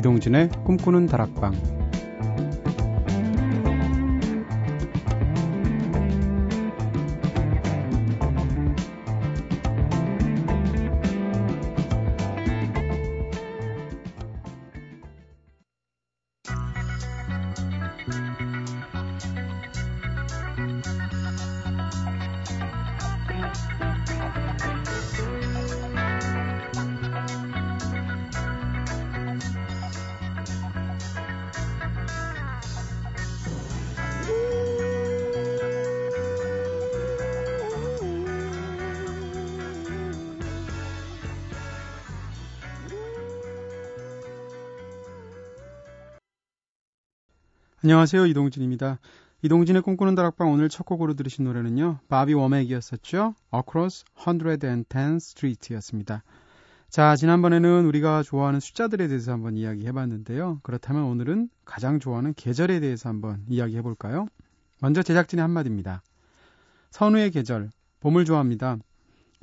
이동진의 꿈꾸는 다락방 안녕하세요. 이동진입니다. 이동진의 꿈꾸는 다락방 오늘 첫 곡으로 들으신 노래는요. 바비 워맥이었었죠. Across 110th Street였습니다. 자, 지난번에는 우리가 좋아하는 숫자들에 대해서 한번 이야기해 봤는데요. 그렇다면 오늘은 가장 좋아하는 계절에 대해서 한번 이야기해 볼까요? 먼저 제작진의 한마디입니다. 선우의 계절, 봄을 좋아합니다.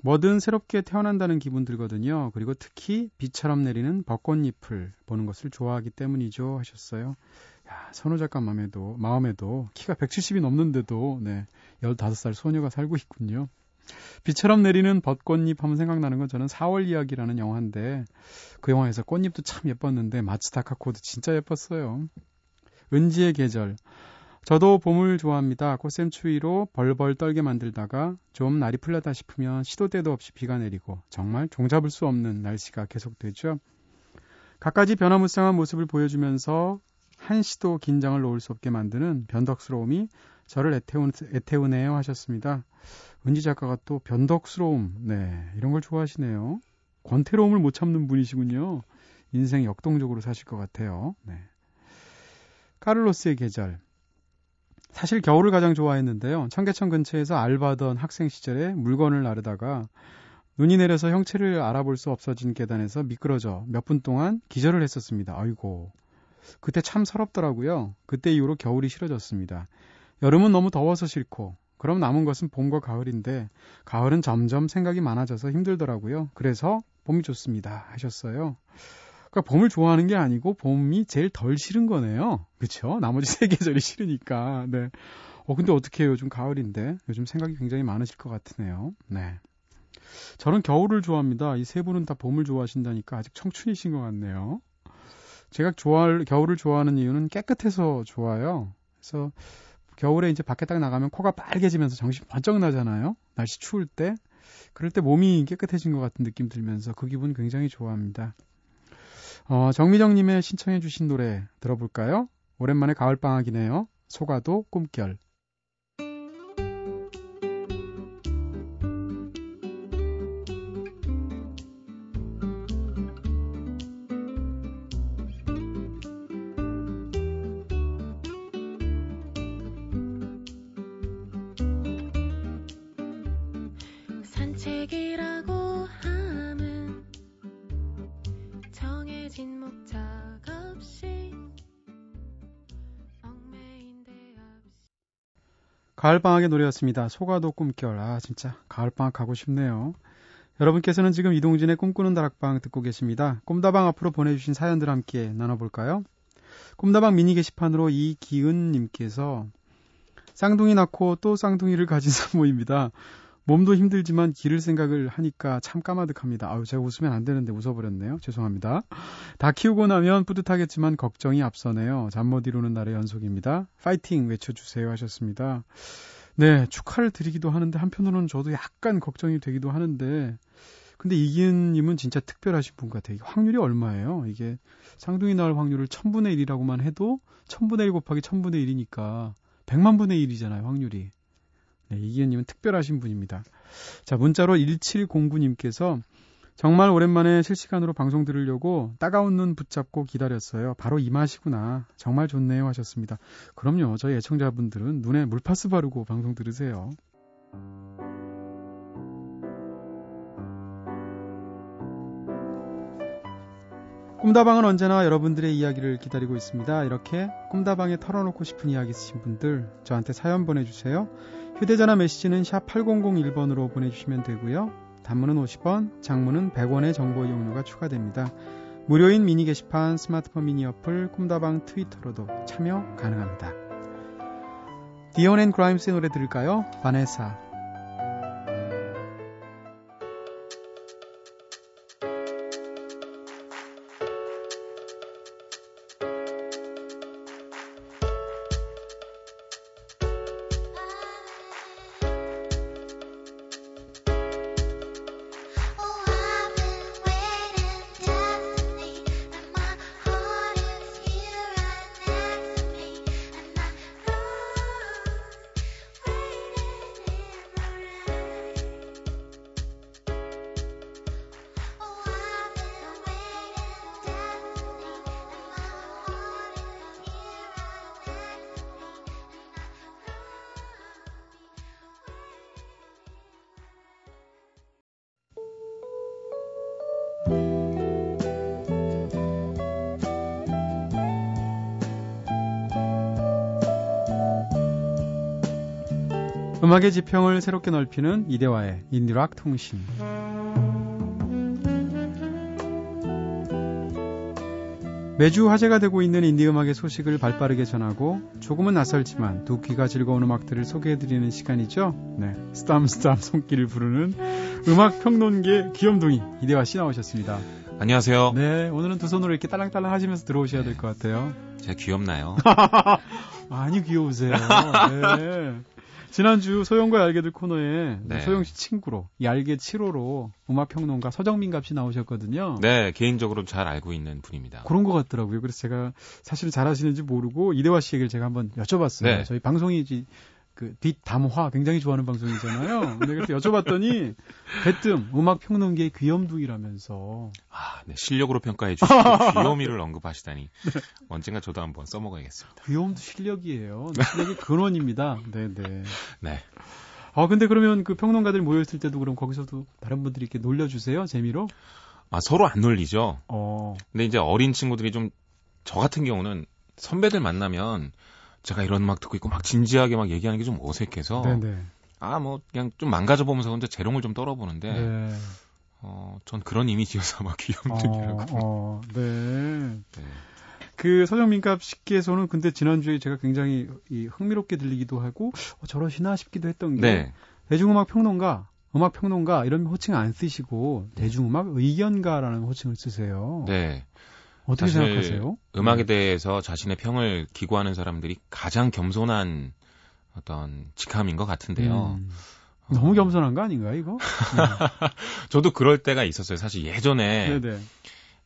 뭐든 새롭게 태어난다는 기분 들거든요. 그리고 특히 비처럼 내리는 벚꽃잎을 보는 것을 좋아하기 때문이죠. 하셨어요. 야, 선우 작가 마음에도, 마음에도 키가 170이 넘는데도, 네, 15살 소녀가 살고 있군요. 비처럼 내리는 벚꽃잎 하면 생각나는 건 저는 4월 이야기라는 영화인데, 그 영화에서 꽃잎도 참 예뻤는데, 마츠 다카코도 진짜 예뻤어요. 은지의 계절. 저도 봄을 좋아합니다. 꽃샘 추위로 벌벌 떨게 만들다가 좀 날이 풀렸다 싶으면 시도 때도 없이 비가 내리고 정말 종잡을 수 없는 날씨가 계속되죠. 갖가지 변화무쌍한 모습을 보여주면서 한시도 긴장을 놓을 수 없게 만드는 변덕스러움이 저를 애태운, 애태우네요 하셨습니다. 은지 작가가 또 변덕스러움, 네, 이런 걸 좋아하시네요. 권태로움을 못 참는 분이시군요. 인생 역동적으로 사실 것 같아요. 네. 카를로스의 계절. 사실 겨울을 가장 좋아했는데요. 청계천 근처에서 알바던 학생 시절에 물건을 나르다가 눈이 내려서 형체를 알아볼 수 없어진 계단에서 미끄러져 몇 분 동안 기절을 했었습니다. 아이고. 그때 참 서럽더라고요. 그때 이후로 겨울이 싫어졌습니다. 여름은 너무 더워서 싫고, 그럼 남은 것은 봄과 가을인데, 가을은 점점 생각이 많아져서 힘들더라고요. 그래서 봄이 좋습니다. 하셨어요. 그러니까 봄을 좋아하는 게 아니고 봄이 제일 덜 싫은 거네요. 그쵸? 나머지 세 계절이 싫으니까. 네. 어, 근데 어떻게 해요? 요즘 가을인데. 요즘 생각이 굉장히 많으실 것 같으네요. 네. 저는 겨울을 좋아합니다. 이 세 분은 다 봄을 좋아하신다니까 아직 청춘이신 것 같네요. 제가 좋아할 겨울을 좋아하는 이유는 깨끗해서 좋아요. 그래서 겨울에 이제 밖에 딱 나가면 코가 빨개지면서 정신 번쩍 나잖아요. 날씨 추울 때. 그럴 때 몸이 깨끗해진 것 같은 느낌 들면서 그 기분 굉장히 좋아합니다. 어, 정미정님의 신청해주신 노래 들어볼까요? 오랜만에 가을방학이네요. 소가도 꿈결. 가을방학의 노래였습니다. 소가도 꿈결. 아, 진짜 가을방학 가고 싶네요. 여러분께서는 지금 이동진의 꿈꾸는 다락방 듣고 계십니다. 꿈다방 앞으로 보내주신 사연들 함께 나눠볼까요? 꿈다방 미니 게시판으로 이기은님께서 쌍둥이 낳고 또 쌍둥이를 가진 산모입니다. 몸도 힘들지만 기를 생각을 하니까 참 까마득합니다. 아유, 제가 웃으면 안 되는데 웃어버렸네요. 죄송합니다. 다 키우고 나면 뿌듯하겠지만 걱정이 앞서네요. 잠 못 이루는 날의 연속입니다. 파이팅 외쳐주세요 하셨습니다. 네, 축하를 드리기도 하는데 한편으로는 저도 약간 걱정이 되기도 하는데 근데 이기은님은 진짜 특별하신 분 같아요. 확률이 얼마예요? 이게 쌍둥이 나올 확률을 1000분의 1이라고만 해도 1000분의 1 곱하기 1000분의 1이니까 100만 분의 1이잖아요, 확률이. 네, 이기현님은 특별하신 분입니다. 자, 문자로 1709님께서 정말 오랜만에 실시간으로 방송 들으려고 따가운 눈 붙잡고 기다렸어요. 바로 이 맛이구나. 정말 좋네요 하셨습니다. 그럼요. 저희 애청자분들은 눈에 물파스 바르고 방송 들으세요. 꿈다방은 언제나 여러분들의 이야기를 기다리고 있습니다. 이렇게 꿈다방에 털어놓고 싶은 이야기 있으신 분들 저한테 사연 보내주세요. 휴대전화 메시지는 샵 8001번으로 보내주시면 되고요. 단문은 50원, 장문은 100원의 정보 이용료가 추가됩니다. 무료인 미니 게시판, 스마트폰 미니 어플, 꿈다방 트위터로도 참여 가능합니다. d'Eon and Grimes의 노래 들을까요? Vanessa. 음악의 지평을 새롭게 넓히는 이대화의 인디락 통신. 매주 화제가 되고 있는 인디 음악의 소식을 발빠르게 전하고 조금은 낯설지만 두 귀가 즐거운 음악들을 소개해드리는 시간이죠. 네, 스담스담 손길을 부르는 음악 평론계 귀염둥이 이대화 씨 나오셨습니다. 안녕하세요. 네, 오늘은 두 손으로 이렇게 딸랑딸랑 하시면서 들어오셔야 될 것 같아요. 제가 귀엽나요? 많이 귀여우세요. 네. 지난주 소영과 얄개들 코너에 네. 소영 씨 친구로 얄개 7호로 음악평론가 서정민 값이 나오셨거든요. 네, 개인적으로 잘 알고 있는 분입니다. 그런 것 같더라고요. 그래서 제가 사실 잘 아시는지 모르고 이대화 씨 얘기를 제가 한번 여쭤봤어요. 네. 저희 방송이 그 뒷담화 굉장히 좋아하는 방송이잖아요. 근데 그래서 여쭤봤더니 대뜸 음악 평론계의 귀염둥이라면서 아, 네. 실력으로 평가해 주시고 귀요미를 언급하시다니 네. 언젠가 저도 한번 써먹어야겠습니다. 귀여움도 실력이에요. 실력이 근원입니다. 네, 네. 네. 아, 근데 그러면 그 평론가들 모였을 때도 그럼 거기서도 다른 분들이 이렇게 놀려주세요? 재미로? 아, 서로 안 놀리죠. 어. 근데 이제 어린 친구들이 좀 저 같은 경우는 선배들 만나면 제가 이런 음악 듣고 있고 막 진지하게 막 얘기하는 게 좀 어색해서. 아 뭐 그냥 좀 망가져 보면서 혼자 재롱을 좀 떨어보는데 네. 어, 전 그런 이미지여서 막 귀염둥이라고. 어, 어, 네. 네. 그 서정민갑 씨께서는 근데 지난주에 제가 굉장히 이 흥미롭게 들리기도 하고 어, 저러시나 싶기도 했던 게 네. 대중음악 평론가, 음악 평론가 이런 호칭 안 쓰시고 대중음악 의견가라는 호칭을 쓰세요. 네. 어떻게 생각하세요? 음악에 네. 대해서 자신의 평을 기고하는 사람들이 가장 겸손한 어떤 직함인 것 같은데요. 음. 너무 겸손한 거 아닌가 이거? 저도 그럴 때가 있었어요. 사실 예전에 네네.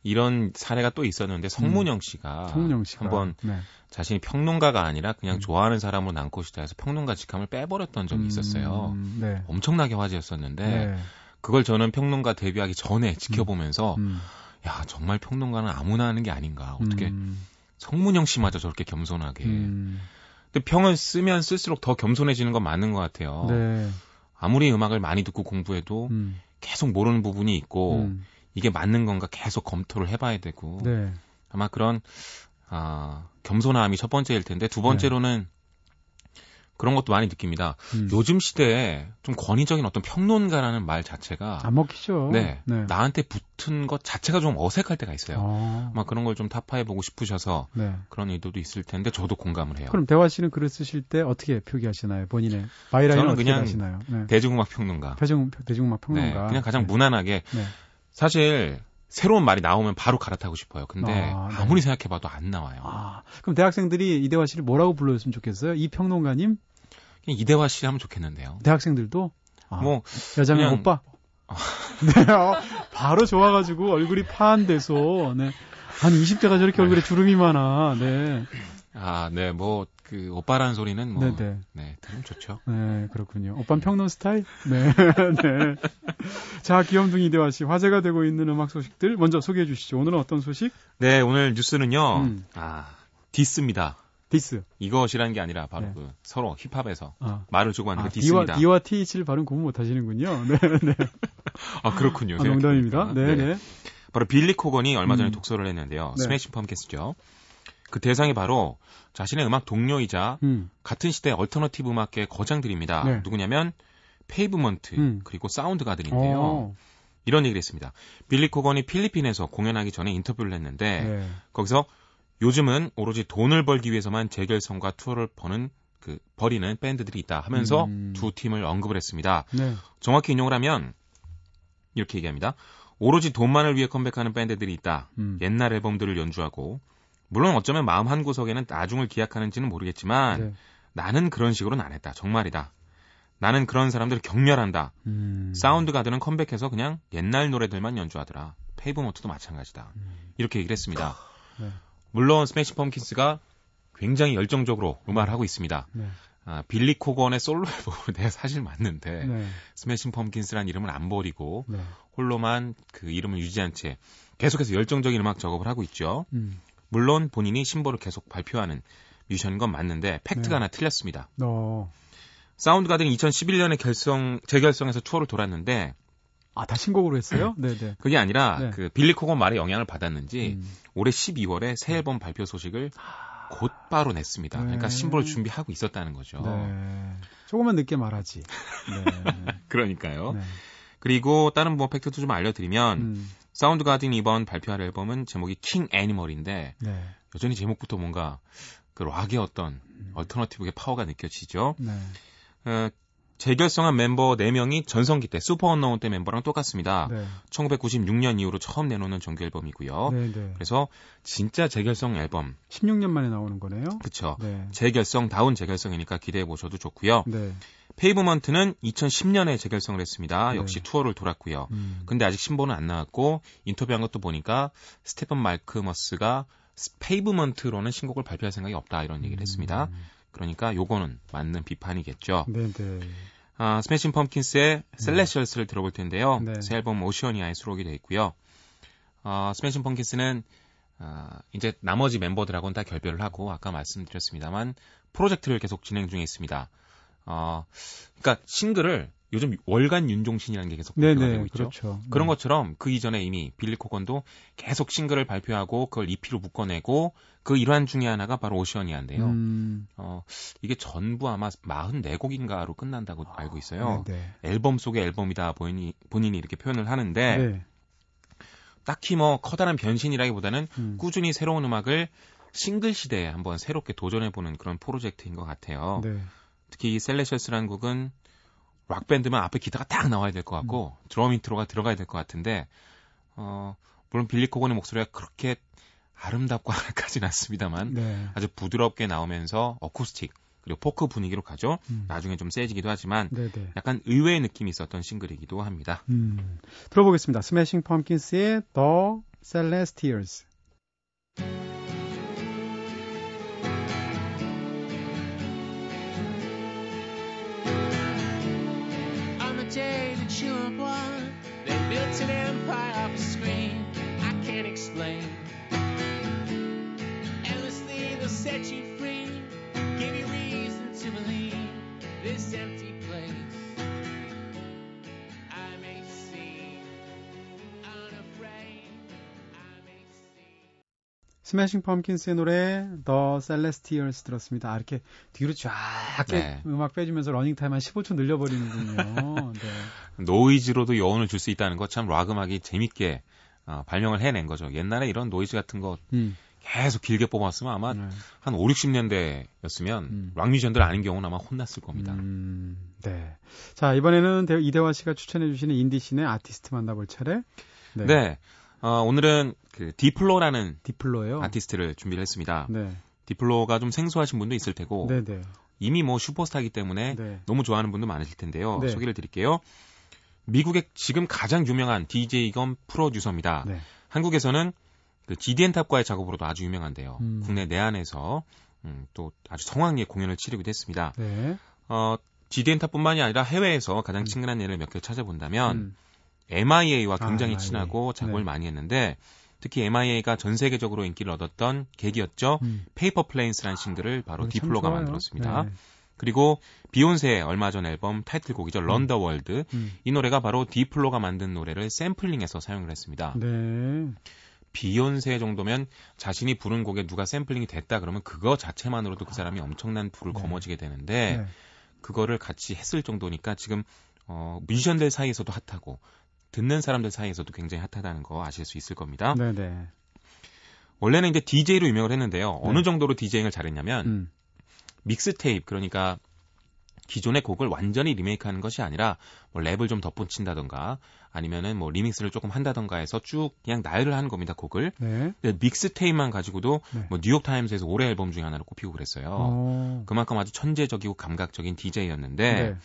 이런 사례가 또 있었는데 성문영 씨가, 음. 성문영 씨가. 한번 네. 자신이 평론가가 아니라 그냥 음. 좋아하는 사람으로 남고 싶다 해서 평론가 직함을 빼버렸던 적이 음. 있었어요. 네. 엄청나게 화제였었는데 네. 그걸 저는 평론가 데뷔하기 전에 지켜보면서 음. 음. 야 정말 평론가는 아무나 하는 게 아닌가 어떻게 음. 성문영 씨마저 저렇게 겸손하게 음. 근데 평을 쓰면 쓸수록 더 겸손해지는 건 맞는 것 같아요 네. 아무리 음악을 많이 듣고 공부해도 음. 계속 모르는 부분이 있고 음. 이게 맞는 건가 계속 검토를 해봐야 되고 네. 아마 그런 아 겸손함이 첫 번째일 텐데 두 번째로는 네. 그런 것도 많이 느낍니다. 음. 요즘 시대에 좀 권위적인 어떤 평론가라는 말 자체가 안 먹히죠. 네, 네. 나한테 붙은 것 자체가 좀 어색할 때가 있어요. 아. 막 그런 걸 좀 타파해 보고 싶으셔서 네. 그런 의도도 있을 텐데 저도 공감을 해요. 그럼 대화 씨는 글을 쓰실 때 어떻게 표기하시나요? 본인의 바이라인은 저는 그냥 하시나요? 네. 대중음악 평론가. 대중 대중음악 평론가. 네, 그냥 가장 네. 무난하게 네. 사실 새로운 말이 나오면 바로 갈아타고 싶어요. 근데 아, 네. 무리 생각해봐도 안 나와요. 아, 그럼 대학생들이 이대화 씨를 뭐라고 불러줬으면 좋겠어요? 이 평론가님? 이대화 씨 하면 좋겠는데요. 대학생들도 아, 뭐 여자면 그냥... 오빠. 아. 네, 어, 바로 좋아가지고 얼굴이 파한데서 네. 한 20대가 저렇게 얼굴에 주름이 많아. 네. 아, 네, 뭐, 그, 오빠라는 소리는 뭐, 네네. 네, 네 들으면 좋죠. 네, 그렇군요. 오빤 평론 스타일? 네, 네. 자, 귀염둥이 대화 씨, 화제가 되고 있는 음악 소식들 먼저 소개해 주시죠. 오늘은 어떤 소식? 네, 오늘 뉴스는요, 음. 아, diss입니다. diss. 이것이라는 게 아니라 바로 네. 그 서로 힙합에서 아. 말을 주고 하는 아, 그 diss입니다. D와, D와 TH를 발음 구분 못 하시는군요. 네, 네. 아, 그렇군요. 아, 농담입니다. 네, 네, 네. 바로 빌리 코건이 얼마 전에 음. 독설을 했는데요. 네. Smashing Pumpkins죠. 그 대상이 바로 자신의 음악 동료이자 음. 같은 시대 alternative 음악계 거장들입니다. 네. 누구냐면 Pavement 음. 그리고 Soundgarden인데요. 오. 어. 이런 얘기를 했습니다. 빌리 코건이 필리핀에서 공연하기 전에 인터뷰를 했는데 네. 거기서 요즘은 오로지 돈을 벌기 위해서만 재결성과 투어를 버는 그 벌이는 밴드들이 있다 하면서 음. 두 팀을 언급을 했습니다. 네. 정확히 인용을 하면 이렇게 얘기합니다. 오로지 돈만을 위해 컴백하는 밴드들이 있다. 음. 옛날 앨범들을 연주하고 물론 어쩌면 마음 한 구석에는 나중을 기약하는지는 모르겠지만 네. 나는 그런 식으로는 안 했다. 정말이다. 나는 그런 사람들을 경멸한다. 음. Soundgarden은 컴백해서 그냥 옛날 노래들만 연주하더라. Pavement도 마찬가지다. 음. 이렇게 얘기를 했습니다. 네. 물론 Smashing Pumpkins가 굉장히 열정적으로 음악을 하고 있습니다. 네. 아, 빌리 코건의 솔로 앨범으로 내야 사실 맞는데 네. Smashing Pumpkins라는 이름을 안 버리고 네. 홀로만 그 이름을 유지한 채 계속해서 열정적인 음악 작업을 하고 있죠. 음. 물론 본인이 신보를 계속 발표하는 뮤지션인 건 맞는데 팩트가 네. 하나 틀렸습니다. 어. Soundgarden이 2011년에 결성 재결성해서 투어를 돌았는데 아, 다 신곡으로 했어요? 네, 네. 그게 아니라 네. 그 빌리 코건 말에 영향을 받았는지 음. 올해 12월에 새 앨범 발표 소식을 곧바로 냈습니다. 네. 그러니까 신보를 준비하고 있었다는 거죠. 네. 조금만 늦게 말하지. 네. 그러니까요. 네. 그리고 다른 뭐 팩트도 좀 알려드리면 음. Soundgarden 이번 발표할 앨범은 제목이 King Animal인데 네. 여전히 제목부터 뭔가 그 락의 어떤 음. alternative의 파워가 느껴지죠. 네. 어, 재결성한 멤버 4명이 전성기 때 Superunknown 때 멤버랑 똑같습니다. 네. 1996년 이후로 처음 내놓는 정규 앨범이고요. 네, 네. 그래서 진짜 재결성 앨범 16년 만에 나오는 거네요. 그렇죠. 재결성 다운 재결성이니까 기대해 보셔도 좋고요. 네. 페이브먼트는 2010년에 재결성을 했습니다. 네. 역시 투어를 돌았고요. 음. 근데 아직 신보는 안 나왔고 인터뷰한 것도 보니까 스테픈 말크머스가 페이브먼트로는 신곡을 발표할 생각이 없다 이런 얘기를 했습니다. 음. 그러니까 요거는 맞는 비판이겠죠. 네네. 네. 아, 스매싱 펌킨스의 Celestials를 들어볼 텐데요. 네. 새 앨범 Oceania에 수록이 되어 있고요. 어, 스매싱 펌킨스는 어, 이제 나머지 멤버들하고는 다 결별을 하고 아까 말씀드렸습니다만 프로젝트를 계속 진행 중에 있습니다. 어, 그러니까 싱글을 요즘 월간 윤종신이라는 게 계속 발표가 되고 있죠. 그렇죠. 그런 네. 것처럼 그 이전에 이미 빌리 코건도 계속 싱글을 발표하고 그걸 EP로 묶어내고 그 일환 중에 하나가 바로 오션이안데요 음. 어, 이게 전부 아마 44곡인가로 끝난다고 아, 알고 있어요. 네네. 앨범 속의 앨범이다 본인이, 본인이 이렇게 표현을 하는데 네. 딱히 뭐 커다란 변신이라기보다는 음. 꾸준히 새로운 음악을 싱글 시대에 한번 새롭게 도전해보는 그런 프로젝트인 것 같아요. 네. 특히 이 Celestials라는 곡은 락 밴드면 앞에 기타가 딱 나와야 될 것 같고 음. 드럼 인트로가 들어가야 될 것 같은데 어 물론 빌리 코건의 목소리가 그렇게 아름답고 하까지는 않습니다만 네. 아주 부드럽게 나오면서 어쿠스틱 그리고 포크 분위기로 가죠. 음. 나중에 좀 세지기도 하지만 네네. 약간 의외의 느낌이 있었던 싱글이기도 합니다. 음. 들어보겠습니다. 스매싱 펌킨스의 The Celestials. An empire off a screen I can't explain. Endlessly they'll set you free, 스매싱 펌킨스의 노래 The Celestials 들었습니다. 아, 이렇게 뒤로 쫙 네. 음악 빼주면서 러닝타임 한 15초 늘려버리는군요. 네. 노이즈로도 여운을 줄 수 있다는 것 참 락 음악이 재밌게 어, 발명을 해낸 거죠. 옛날에 이런 노이즈 같은 거 음. 계속 길게 뽑았으면 아마 네. 한 5, 60년대였으면 음. 락 뮤지션들 아닌 경우는 아마 혼났을 겁니다. 음, 네. 자, 이번에는 이대화 씨가 추천해 주시는 인디 씬의 아티스트 만나볼 차례. 네. 네. 어, 오늘은 그 디플로라는 디플로요? 아티스트를 준비를 했습니다. 네. 디플로가 좀 생소하신 분도 있을 테고 네네. 네. 이미 뭐 슈퍼스타이기 때문에 네. 너무 좋아하는 분도 많으실 텐데요. 네. 소개를 드릴게요. 미국의 지금 가장 유명한 DJ 겸 프로듀서입니다. 네. 한국에서는 그 GD&TOP과의 작업으로도 아주 유명한데요. 음. 국내 내한에서 음, 또 아주 성황리에 공연을 치르기도 했습니다. 네. 어, GD&TOP뿐만이 아니라 해외에서 가장 음. 친근한 예를 몇 개 찾아본다면 음. MIA와 굉장히 아, 친하고 작업을 네. 많이 했는데 특히 MIA가 전 세계적으로 인기를 얻었던 계기였죠. 음. Paper Planes라는 싱글을 바로 디플로가 만들었습니다. 네. 그리고 비욘세의 얼마 전 앨범 타이틀곡이죠. Run the 음. World. 음. 이 노래가 바로 디플로가 만든 노래를 샘플링해서 사용을 했습니다. 네. 비욘세 정도면 자신이 부른 곡에 누가 샘플링이 됐다 그러면 그거 자체만으로도 그 사람이 엄청난 부를 네. 거머쥐게 되는데 네. 그거를 같이 했을 정도니까 지금 어 뮤지션들 사이에서도 핫하고 듣는 사람들 사이에서도 굉장히 핫하다는 거 아실 수 있을 겁니다. 네네. 원래는 이제 DJ로 유명을 했는데요. 네. 어느 정도로 디제잉을 잘했냐면 음. 믹스 테이프 그러니까 기존의 곡을 완전히 리메이크하는 것이 아니라 뭐 랩을 좀 덧붙인다던가 아니면은 뭐 리믹스를 조금 한다던가 해서 쭉 그냥 나열을 하는 겁니다 곡을. 네. 근데 믹스 테이프만 가지고도 네. 뭐 뉴욕 타임스에서 올해 앨범 중에 하나로 꼽히고 그랬어요. 오. 어. 그만큼 아주 천재적이고 감각적인 DJ였는데 네.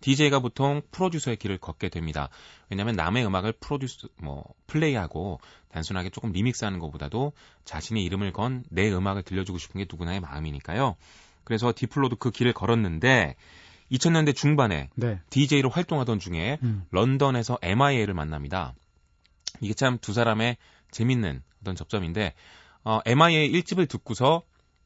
DJ가 보통 프로듀서의 길을 걷게 됩니다. 왜냐하면 남의 음악을 프로듀스 뭐 플레이하고 단순하게 조금 리믹스하는 것보다도 자신의 이름을 건 내 음악을 들려주고 싶은 게 누구나의 마음이니까요. 그래서 디플로도 그 길을 걸었는데 2000년대 중반에 네. DJ로 활동하던 중에 음. 런던에서 MIA를 만납니다. 이게 참 두 사람의 재밌는 어떤 접점인데 어, MIA 1집을 듣고서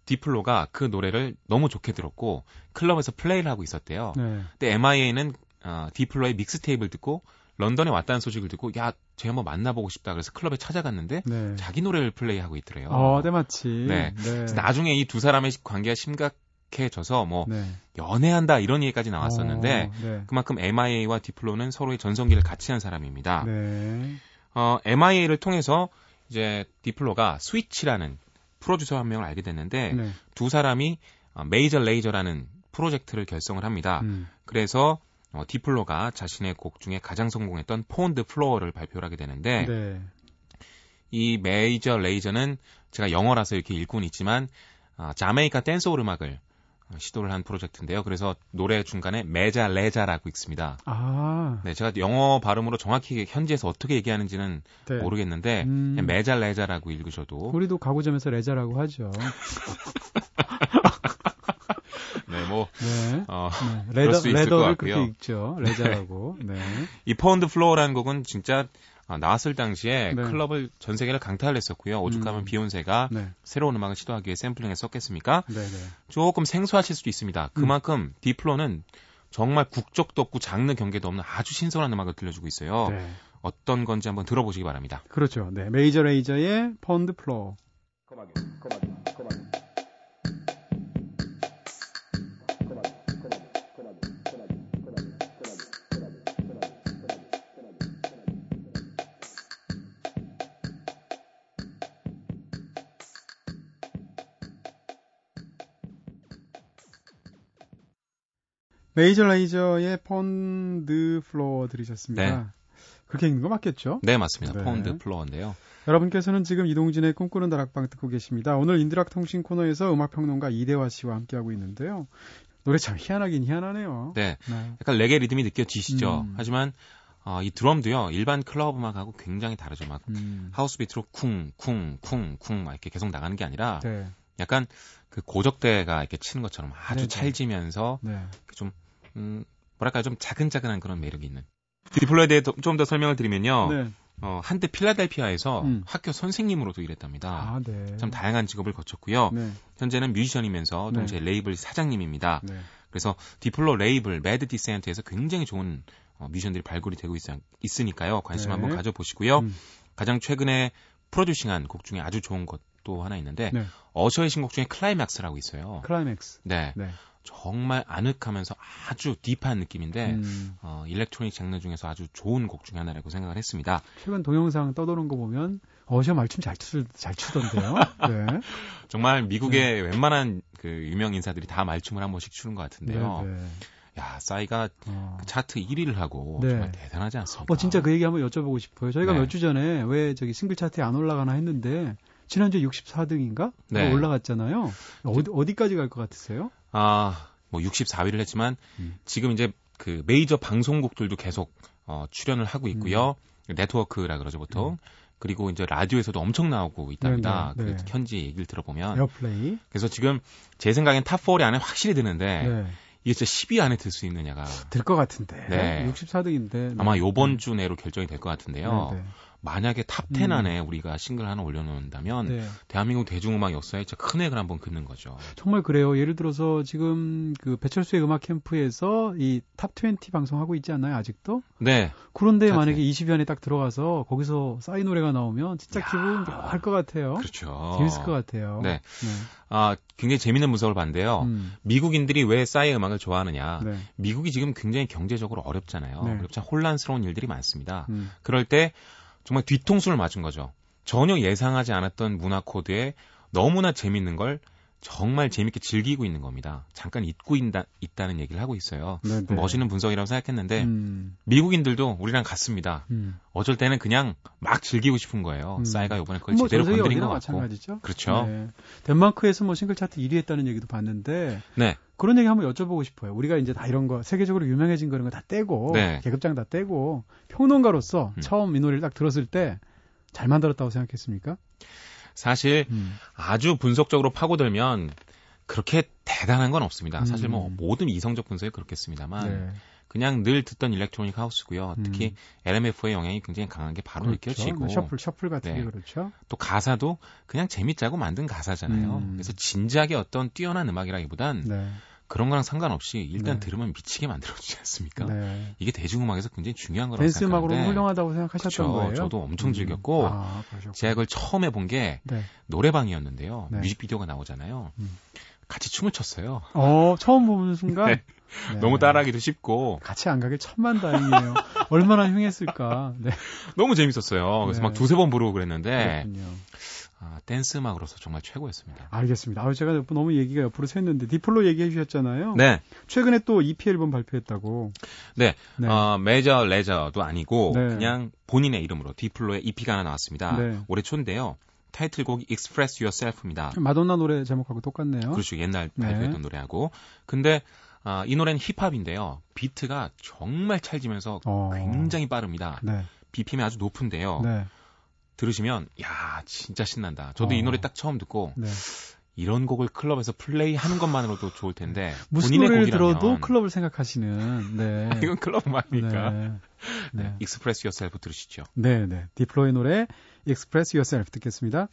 디플로가 그 노래를 너무 좋게 들었고 클럽에서 플레이를 하고 있었대요. 네. 근데 MIA는 어, 디플로의 믹스테이프를 듣고 런던에 왔다는 소식을 듣고 야, 쟤 한번 만나보고 싶다. 그래서 클럽에 찾아갔는데 네. 자기 노래를 플레이하고 있더래요. 어, 때마치. 네. 네. 나중에 이 두 사람의 관계가 심각 약해져서 뭐 네. 연애한다 이런 얘기까지 나왔었는데 어, 네. 그만큼 MIA와 디플로는 서로의 전성기를 같이 한 사람입니다. 네. 어, MIA를 통해서 이제 디플로가 스위치라는 프로듀서 한 명을 알게 됐는데 네. 두 사람이 어, 메이저 레이저라는 프로젝트를 결성을 합니다. 음. 그래서 어, 디플로가 자신의 곡 중에 가장 성공했던 Pon de Floor를 발표를 하게 되는데 네. 이 메이저 레이저는 제가 영어라서 이렇게 읽고는 있지만 아, 자메이카 댄스홀 음악을 시도를 한 프로젝트인데요. 그래서 노래 중간에 메자 레자라고 있습니다. 아. 네, 제가 영어 발음으로 정확히 현지에서 어떻게 얘기하는지는 네. 모르겠는데 음. 메자 레자라고 읽으셔도 우리도 가구점에서 레자라고 하죠. 네, 뭐 네. 어, 네. leather, leather를 그렇게 읽죠. 레자라고. 네. 이 Pon de Floor라는 곡은 진짜 아, 나왔을 당시에 네. 클럽을 전 세계를 강타를 했었고요. 오죽하면 음. 비욘세가 네. 새로운 음악을 시도하기 위해 샘플링에 썼겠습니까? 네네. 네. 조금 생소하실 수도 있습니다. 그만큼 음. 디플로는 정말 국적도 없고 장르 경계도 없는 아주 신선한 음악을 들려주고 있어요. 네. 어떤 건지 한번 들어보시기 바랍니다. 그렇죠. 네, 메이저 레이저의 펀드 플로어. 메이저 레이저의 Pon de Floor 들으셨습니다. 네. 그렇게 읽는 거 맞겠죠? 네, 맞습니다. 네. Pon de Floor인데요. 여러분께서는 지금 이동진의 꿈꾸는 다락방 듣고 계십니다. 오늘 인디락 통신 코너에서 음악평론가 이대화 씨와 함께하고 있는데요. 노래 참 희한하긴 희한하네요. 네. 네. 약간 레게 리듬이 느껴지시죠? 음. 하지만 어, 이 드럼도요 일반 클럽 음악하고 굉장히 다르죠. 막 음. 하우스 비트로 쿵, 쿵, 쿵, 쿵, 막 이렇게 계속 나가는 게 아니라 네. 약간 그 고적대가 이렇게 치는 것처럼 아주 네네. 찰지면서 네. 좀 음, 뭐랄까 좀 자근자근한 그런 매력이 있는. 디플로에 대해 좀 더 설명을 드리면요. 네. 어, 한때 필라델피아에서 음. 학교 선생님으로도 일했답니다. 아, 네. 참 다양한 직업을 거쳤고요. 네. 현재는 뮤지션이면서 네. 동시에 레이블 사장님입니다. 네. 그래서 디플로 레이블 매드 디센트에서 굉장히 좋은 어, 뮤지션들이 발굴이 되고 있, 으니까요 관심 네. 한번 가져보시고요. 음. 가장 최근에 프로듀싱한 곡 중에 아주 좋은 것도 하나 있는데 어셔의 신곡 중에 클라이맥스라고 있어요. 클라이맥스. 네. 정말 아늑하면서 아주 딥한 느낌인데 음. 어, 일렉트로닉 장르 중에서 아주 좋은 곡 중에 하나라고 생각을 했습니다. 최근 동영상 떠도는 거 보면 어셔 말춤 잘, 추, 잘 추던데요. 네. 정말 미국의 네. 웬만한 그 유명 인사들이 다 말춤을 한 번씩 추는 것 같은데요. 네, 네. 야, 싸이가 어. 그 차트 1위를 하고 네. 정말 대단하지 않습니까? 어, 진짜 그 얘기 한번 여쭤보고 싶어요. 저희가 네. 몇주 전에 왜 저기 싱글 차트에 안 올라가나 했는데 지난주에 64등인가? 네. 올라갔잖아요. 어디, 어디까지 갈 것 같으세요? 아, 뭐 64위를 했지만 음. 지금 이제 그 메이저 방송국들도 계속 어, 출연을 하고 있고요. 음. 네트워크라 그러죠 보통. 음. 그리고 이제 라디오에서도 엄청 나오고 있답니다. 네네, 네, 그 네. 현지 얘기를 들어보면. airplay. 그래서 지금 제 생각엔 탑4 안에 확실히 드는데 네. 이게 진짜 10위 안에 들 수 있느냐가 들것 같은데. 네. 64등인데. 아마 요번 주 내로 결정이 될 것 같은데요. 네네. 만약에 탑10 음. 안에 우리가 싱글 하나 올려놓는다면 네. 대한민국 대중음악 역사에 진짜 큰 획을 한번 긋는 거죠. 정말 그래요. 예를 들어서 지금 그 배철수의 음악 캠프에서 이 탑 20 방송하고 있지 않나요? 아직도? 네. 그런데 탑 만약에 20위 안에 딱 들어가서 거기서 싸이 노래가 나오면 진짜 야. 기분 묘할 것 같아요. 그렇죠. 재밌을 것 같아요. 네. 네. 아, 굉장히 재밌는 분석을 봤는데요. 음. 미국인들이 왜 싸이의 음악을 좋아하느냐. 네. 미국이 지금 굉장히 경제적으로 어렵잖아요. 네. 그렇죠. 혼란스러운 일들이 많습니다. 음. 그럴 때 정말 뒤통수를 맞은 거죠. 전혀 예상하지 않았던 문화 코드에 너무나 재밌는 걸 정말 재밌게 즐기고 있는 겁니다. 잠깐 잊고 있다, 있다는 얘기를 하고 있어요. 네네. 네. 멋있는 분석이라고 생각했는데 음. 미국인들도 우리랑 같습니다. 음. 어쩔 때는 그냥 막 즐기고 싶은 거예요. 음. 싸이가 이번에 그걸 뭐 제대로 건드린 것 같고. 마찬가지죠. 그렇죠. 네. 덴마크에서 뭐 싱글 차트 1위 했다는 얘기도 봤는데 네. 그런 얘기 한번 여쭤보고 싶어요. 우리가 이제 다 이런 거 세계적으로 유명해진 그런 거 다 떼고 네. 계급장 다 떼고 평론가로서 음. 처음 이 노래를 딱 들었을 때 잘 만들었다고 생각했습니까? 사실 음. 아주 분석적으로 파고들면 그렇게 대단한 건 없습니다. 사실 뭐 음. 모든 이성적 분석이 그렇겠습니다만 네. 그냥 늘 듣던 일렉트로닉 하우스고요. 특히 음. LMFAO의 영향이 굉장히 강한 게 바로 그렇죠. 느껴지고 뭐 셔플 셔플 같은 네. 게 그렇죠. 또 가사도 그냥 재밌자고 만든 가사잖아요. 음. 그래서 진지하게 어떤 뛰어난 음악이라기보단 네. 그런 거랑 상관없이 일단 네. 들으면 미치게 만들어주지 않습니까? 네. 이게 대중음악에서 굉장히 중요한 거라고 댄스 음악으로 훌륭하다고 생각하셨던 그렇죠. 거예요? 저도 엄청 음. 즐겼고 아, 제가 그걸 처음 해본 게 네. 노래방이었는데요. 네. 뮤직비디오가 나오잖아요. 음. 같이 춤을 췄어요. 어, 처음 보는 순간 네. 네. 너무 따라하기도 쉽고 같이 안 가길 천만 다행이에요. 얼마나 흉했을까. 네. 너무 재밌었어요. 그래서 막 두세 번 부르고 그랬는데 그렇군요. 아, 댄스 음악으로서 정말 최고였습니다. 알겠습니다. 아, 제가 너무 얘기가 옆으로 샜는데 디플로 얘기해 주셨잖아요. 네. 최근에 또 EP 앨범 발표했다고. 네. 네. 어, 메저 레저도 아니고 네. 그냥 본인의 이름으로 디플로의 EP가 하나 나왔습니다. 네. 올해 초인데요. 타이틀곡이 Express Yourself입니다. 마돈나 노래 제목하고 똑같네요. 그렇죠. 옛날 네. 발표했던 노래하고. 근데 아, 이 노래는 힙합인데요. 비트가 정말 찰지면서 어... 굉장히 빠릅니다. 네. BPM이 아주 높은데요. 네. 들으시면 야 진짜 신난다. 저도 어. 이 노래 딱 처음 듣고 네. 이런 곡을 클럽에서 플레이하는 것만으로도 좋을 텐데 무슨 본인의 노래를 곡이라면, 들어도 클럽을 생각하시는 네. 이건 클럽 음악이니까 네. 네. Express Yourself 들으시죠. 네, 네. 디플로의 노래 익스프레스 유어셀프 듣겠습니다.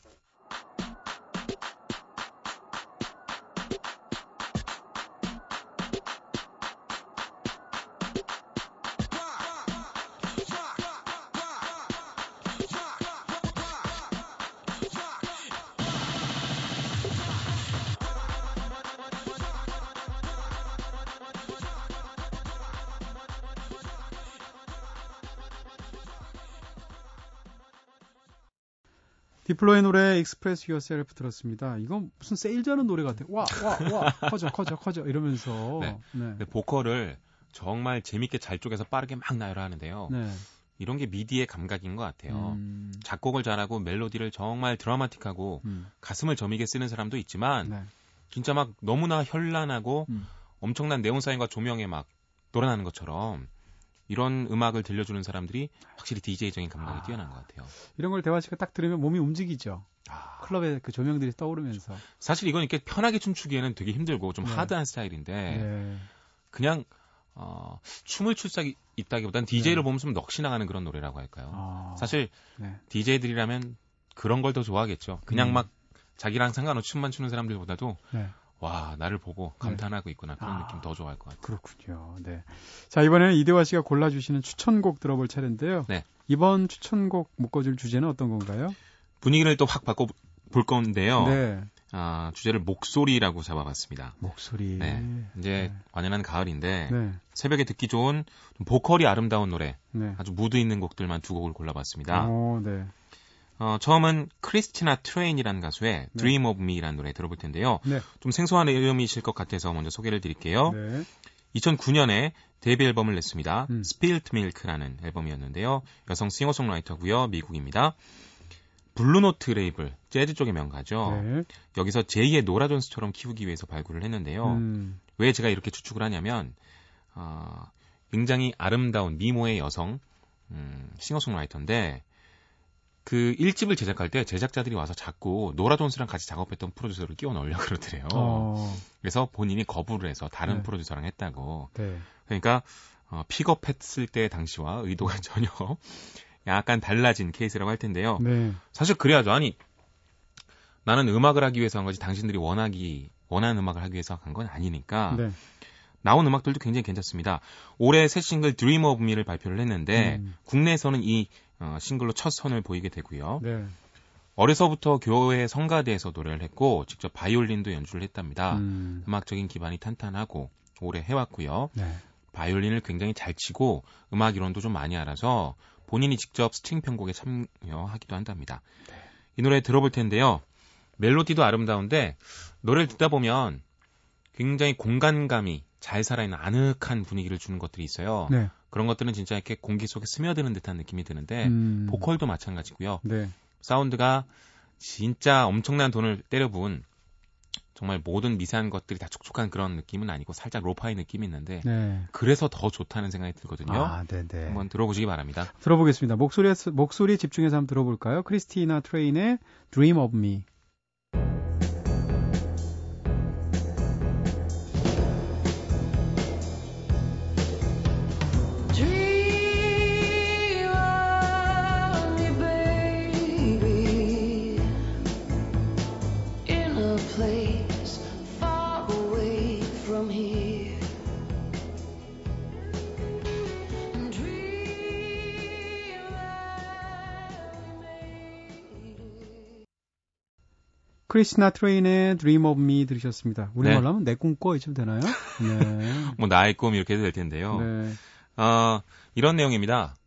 디플로의 노래 Express Yourself 들었습니다. 이건 무슨 세일즈하는 노래 같아요. 와, 와, 와, 커져, 커져, 커져 이러면서. 네. 네. 보컬을 정말 재밌게 잘 쪼개서 빠르게 막 나열을 하는데요. 네. 이런 게 미디의 감각인 것 같아요. 음. 작곡을 잘하고 멜로디를 정말 드라마틱하고 음. 가슴을 저미게 쓰는 사람도 있지만 네. 진짜 막 너무나 현란하고 음. 엄청난 네온 사인과 조명에 막 돌아나는 것처럼 이런 음악을 들려주는 사람들이 확실히 DJ적인 감각이 아, 뛰어난 것 같아요. 이런 걸 대화 씨가 딱 들으면 몸이 움직이죠. 아, 클럽의 그 조명들이 떠오르면서. 사실 이건 이렇게 편하게 춤추기에는 되게 힘들고 좀 네. 하드한 스타일인데 네. 그냥 어, 춤을 출사 있다기보단 DJ를 네. 보면 좀 넋이 나가는 그런 노래라고 할까요? 아, 사실 네. DJ들이라면 그런 걸 더 좋아하겠죠. 그냥 음. 막 자기랑 상관없이 춤만 추는 사람들보다도 네. 와 나를 보고 네. 감탄하고 있구나 그런 아, 느낌 더 좋아할 것 같아요. 그렇군요. 네. 자 이번에는 이대화 씨가 골라주시는 추천곡 들어볼 차례인데요. 네. 이번 추천곡 묶어줄 주제는 어떤 건가요? 분위기를 또 확 바꿔 볼 건데요. 네. 아, 주제를 목소리라고 잡아봤습니다. 목소리. 네. 이제 네. 완연한 가을인데 네. 새벽에 듣기 좋은 보컬이 아름다운 노래, 네. 아주 무드 있는 곡들만 두 곡을 골라봤습니다. 오, 네. 어, 처음은 크리스티나 트레인이라는 가수의 네. Dream of Me라는 노래 들어볼 텐데요. 네. 좀 생소한 이름이실 것 같아서 먼저 소개를 드릴게요. 네. 2009년에 데뷔 앨범을 냈습니다. 음. Spilt Milk라는 앨범이었는데요. 여성 싱어송라이터고요. 미국입니다. 블루노트 레이블, 재즈 쪽의 명가죠. 네. 여기서 제2의 노라 존스처럼 키우기 위해서 발굴을 했는데요. 음. 왜 제가 이렇게 추측을 하냐면 어, 굉장히 아름다운 미모의 여성 음, 싱어송라이터인데 그 1집을 제작할 때 제작자들이 와서 자꾸 노라 존스랑 같이 작업했던 프로듀서를 끼워 넣으려 그러더래요. 어. 그래서 본인이 거부를 해서 다른 네. 프로듀서랑 했다고. 네. 그러니까 어, 픽업했을 때 당시와 의도가 전혀 약간 달라진 케이스라고 할 텐데요. 네. 사실 그래야죠. 아니 나는 음악을 하기 위해서 한 거지 당신들이 원하기 원하는 음악을 하기 위해서 한 건 아니니까. 네. 나온 음악들도 굉장히 괜찮습니다. 올해 새 싱글 Dream of Me를 발표를 했는데 음. 국내에서는 이 어, 싱글로 첫 선을 보이게 되고요. 네. 어려서부터 교회 성가대에서 노래를 했고 직접 바이올린도 연주를 했답니다. 음악적인 기반이 탄탄하고 오래 해왔고요. 네. 바이올린을 굉장히 잘 치고 음악 이론도 좀 많이 알아서 본인이 직접 스트링 편곡에 참여하기도 한답니다. 네. 이 노래 들어볼 텐데요. 멜로디도 아름다운데 노래를 듣다 보면 굉장히 공간감이 잘 살아있는 아늑한 분위기를 주는 것들이 있어요. 네. 그런 것들은 진짜 이렇게 공기 속에 스며드는 듯한 느낌이 드는데 음. 보컬도 마찬가지고요. 네. 사운드가 진짜 엄청난 돈을 때려 부은 정말 모든 미세한 것들이 다 촉촉한 그런 느낌은 아니고 살짝 로파이 느낌이 있는데 네. 그래서 더 좋다는 생각이 들거든요. 아, 네네. 한번 들어보시기 바랍니다. 들어보겠습니다. 목소리 목소리 집중해서 한번 들어볼까요? 크리스티나 트레인의 Dream of Me. 크리스나 트레인의 Dream of Me 들으셨습니다. 우리말로 네. 하면 내 꿈꿔 이쯤 되나요? 네. 뭐 나의 꿈 이렇게 해도 될 텐데요. 네. 어, 이런 내용입니다.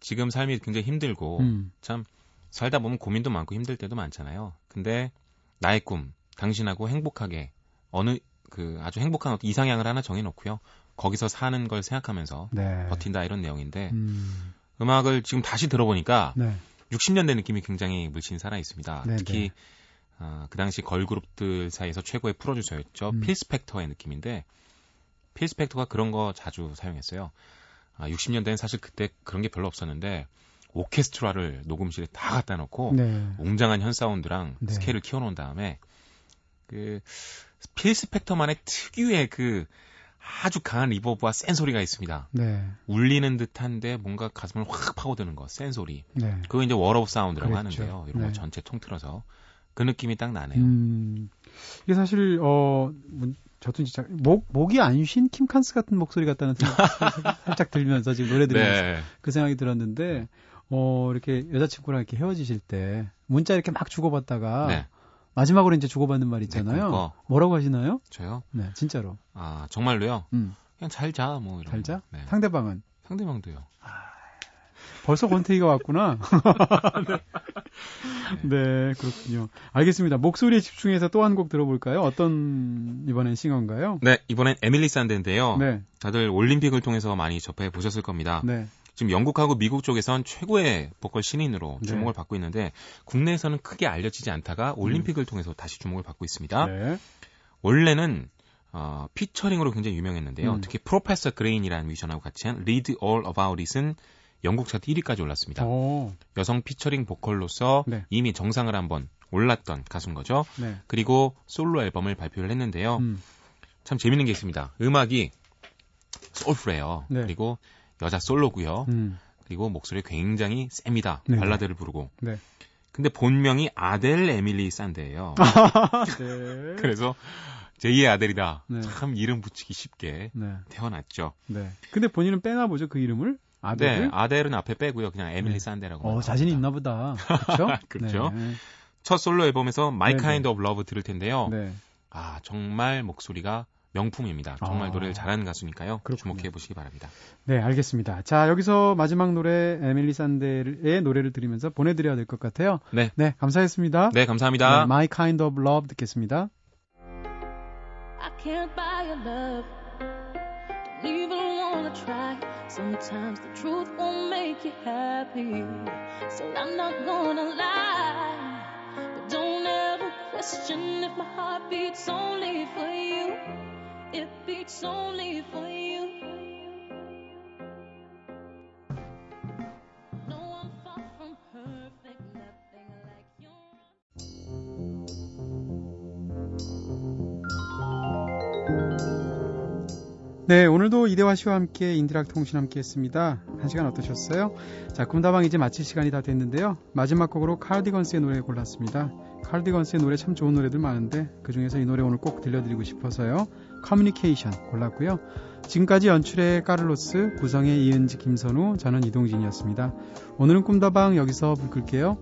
지금 삶이 굉장히 힘들고 음. 참 살다 보면 고민도 많고 힘들 때도 많잖아요. 근데 나의 꿈, 당신하고 행복하게 어느 그 아주 행복한 이상향을 하나 정해놓고요. 거기서 사는 걸 생각하면서 네. 버틴다 이런 내용인데 음. 악을 지금 다시 들어보니까 네. 60년대 느낌이 굉장히 물씬 살아 있습니다. 네, 특히 네. 아, 그 당시 걸그룹들 사이에서 최고의 프로듀서였죠. 음. 필스펙터의 느낌인데 필스펙터가 그런 거 자주 사용했어요. 아, 60년대는 사실 그때 그런 게 별로 없었는데 오케스트라를 녹음실에 다 갖다 놓고 네. 웅장한 현 사운드랑 네. 스케일을 키워놓은 다음에 그 필스펙터만의 특유의 그 아주 강한 리버브와 센 소리가 있습니다. 네. 울리는 듯한데 뭔가 가슴을 확 파고드는 거, 센 소리. 네. 그거 이제 Wall of Sound라고 그랬죠. 하는데요. 이런 거 네. 전체 통틀어서 그 느낌이 딱 나네요. 음, 이게 사실 어 뭐, 저도 진짜 목 목이 안 쉰 킴칸스 같은 목소리 같다는 생각 살짝 들면서 지금 노래 들으면서 네. 그 생각이 들었는데 어 이렇게 여자친구랑 이렇게 헤어지실 때 문자 이렇게 막 주고받다가 네. 마지막으로 이제 주고받는 말 있잖아요. 네, 뭐라고 하시나요? 저요? 네, 진짜로. 아 정말로요? 음. 그냥 잘 자, 뭐 이런. 잘 자? 네. 상대방은? 상대방도요. 아, 벌써 권태기가 왔구나. 네, 그렇군요. 알겠습니다. 목소리에 집중해서 또 한 곡 들어볼까요? 어떤 이번엔 싱어인가요? 네, 이번엔 에밀리 산데인데요. 네. 다들 올림픽을 통해서 많이 접해 보셨을 겁니다. 네. 지금 영국하고 미국 쪽에선 최고의 보컬 신인으로 네. 주목을 네. 받고 있는데 국내에서는 크게 알려지지 않다가 올림픽을 음. 통해서 다시 주목을 받고 있습니다. 네. 원래는 어, 피처링으로 굉장히 유명했는데요. 음. 특히 프로페서 그린이라는 뮤지션하고 같이 한 Read All About It은 영국 차트 1위까지 올랐습니다. 오. 여성 피처링 보컬로서 네. 이미 정상을 한번 올랐던 가수인 거죠. 네. 그리고 솔로 앨범을 발표를 했는데요. 음. 참 재밌는 게 있습니다. 음악이 소울풀해요. 네. 그리고 여자 솔로고요. 음. 그리고 목소리 굉장히 셉니다. 네. 발라드를 부르고. 네. 근데 본명이 아델 에밀리 산데예요. 네. 그래서 제2의 아델이다. 네. 참 이름 붙이기 쉽게 네. 태어났죠. 네. 근데 본인은 빼나 보죠 그 이름을? 아델? 네, 아델은 앞에 빼고요. 그냥 에밀리 네. 산데라고. 어, 자신이 있나 보다. 그렇죠? 그렇죠. 네. 첫 솔로 앨범에서 My Kind of Love 들을 텐데요. 네. 아, 정말 목소리가 명품입니다. 정말 아, 노래를 잘하는 가수니까요. 그렇군요. 주목해 보시기 바랍니다. 네, 알겠습니다. 자, 여기서 마지막 노래 에밀리 산데의 노래를 들으면서 보내 드려야 될 것 같아요. 네. 네, 감사했습니다. 네, 감사합니다. 네, My Kind of Love 듣겠습니다. I can't buy your love. Try. Sometimes the truth won't make you happy. So I'm not gonna lie. But don't ever question if my heart beats only for you. It beats only for you. 네, 오늘도 이대화 씨와 함께 인디락 통신 함께 했습니다. 한 시간 어떠셨어요? 자, 꿈다방 이제 마칠 시간이 다 됐는데요. 마지막 곡으로 카디건스의 노래 골랐습니다. 카디건스의 노래 참 좋은 노래들 많은데 그 중에서 이 노래 오늘 꼭 들려드리고 싶어서요. 커뮤니케이션 골랐고요. 지금까지 연출의 까를로스, 구성의 이은지, 김선우, 저는 이동진이었습니다. 오늘은 꿈다방 여기서 불 끌게요.